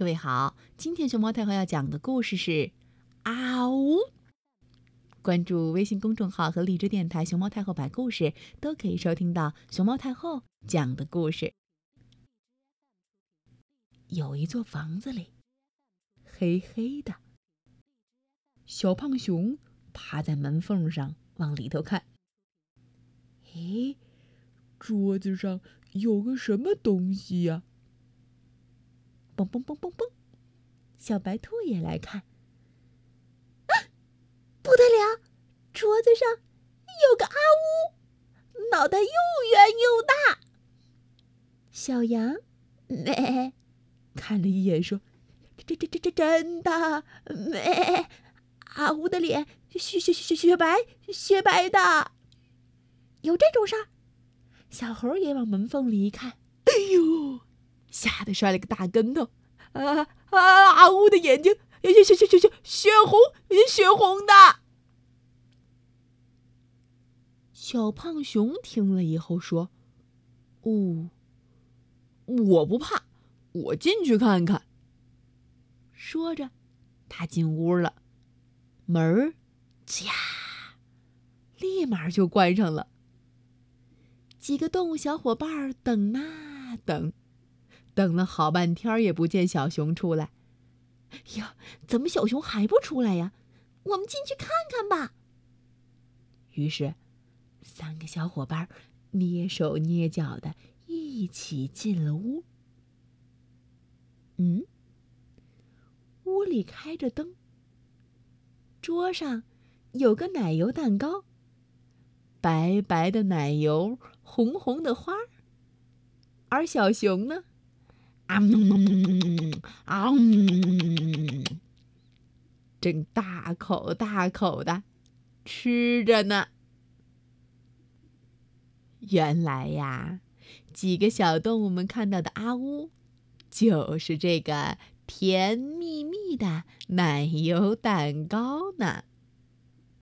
各位好，今天熊猫太后要讲的故事是《啊呜》。关注微信公众号和荔枝电台“熊猫太后摆故事”，都可以收听到熊猫太后讲的故事。有一座房子里，黑黑的。小胖熊趴在门缝上往里头看。咦，桌子上有个什么东西呀？嘣嘣嘣嘣嘣！小白兔也来看。不得了！桌子上有个阿呜，脑袋又圆又大。小羊，咩，看了一眼说：“这这这这真的咩？阿乌的脸雪雪雪雪白雪白的，有这种事儿？”小猴也往门缝里一看，哎呦！吓得摔了个大跟头，啊啊！阿乌的眼睛血血血血血血红血红的。小胖熊听了以后说：“哦，我不怕，我进去看看。”说着，他进屋了，门儿吱呀，立马就关上了。几个动物小伙伴等啊等。等了好半天也不见小熊出来，呀，怎么小熊还不出来呀？我们进去看看吧。于是，三个小伙伴蹑手蹑脚的一起进了屋。嗯，屋里开着灯，桌上有个奶油蛋糕，白白的奶油，红红的花儿，而小熊呢？啊嗯啊嗯，正大口大口的吃着呢。原来呀，几个小动物们看到的阿乌，就是这个甜蜜蜜的奶油蛋糕呢。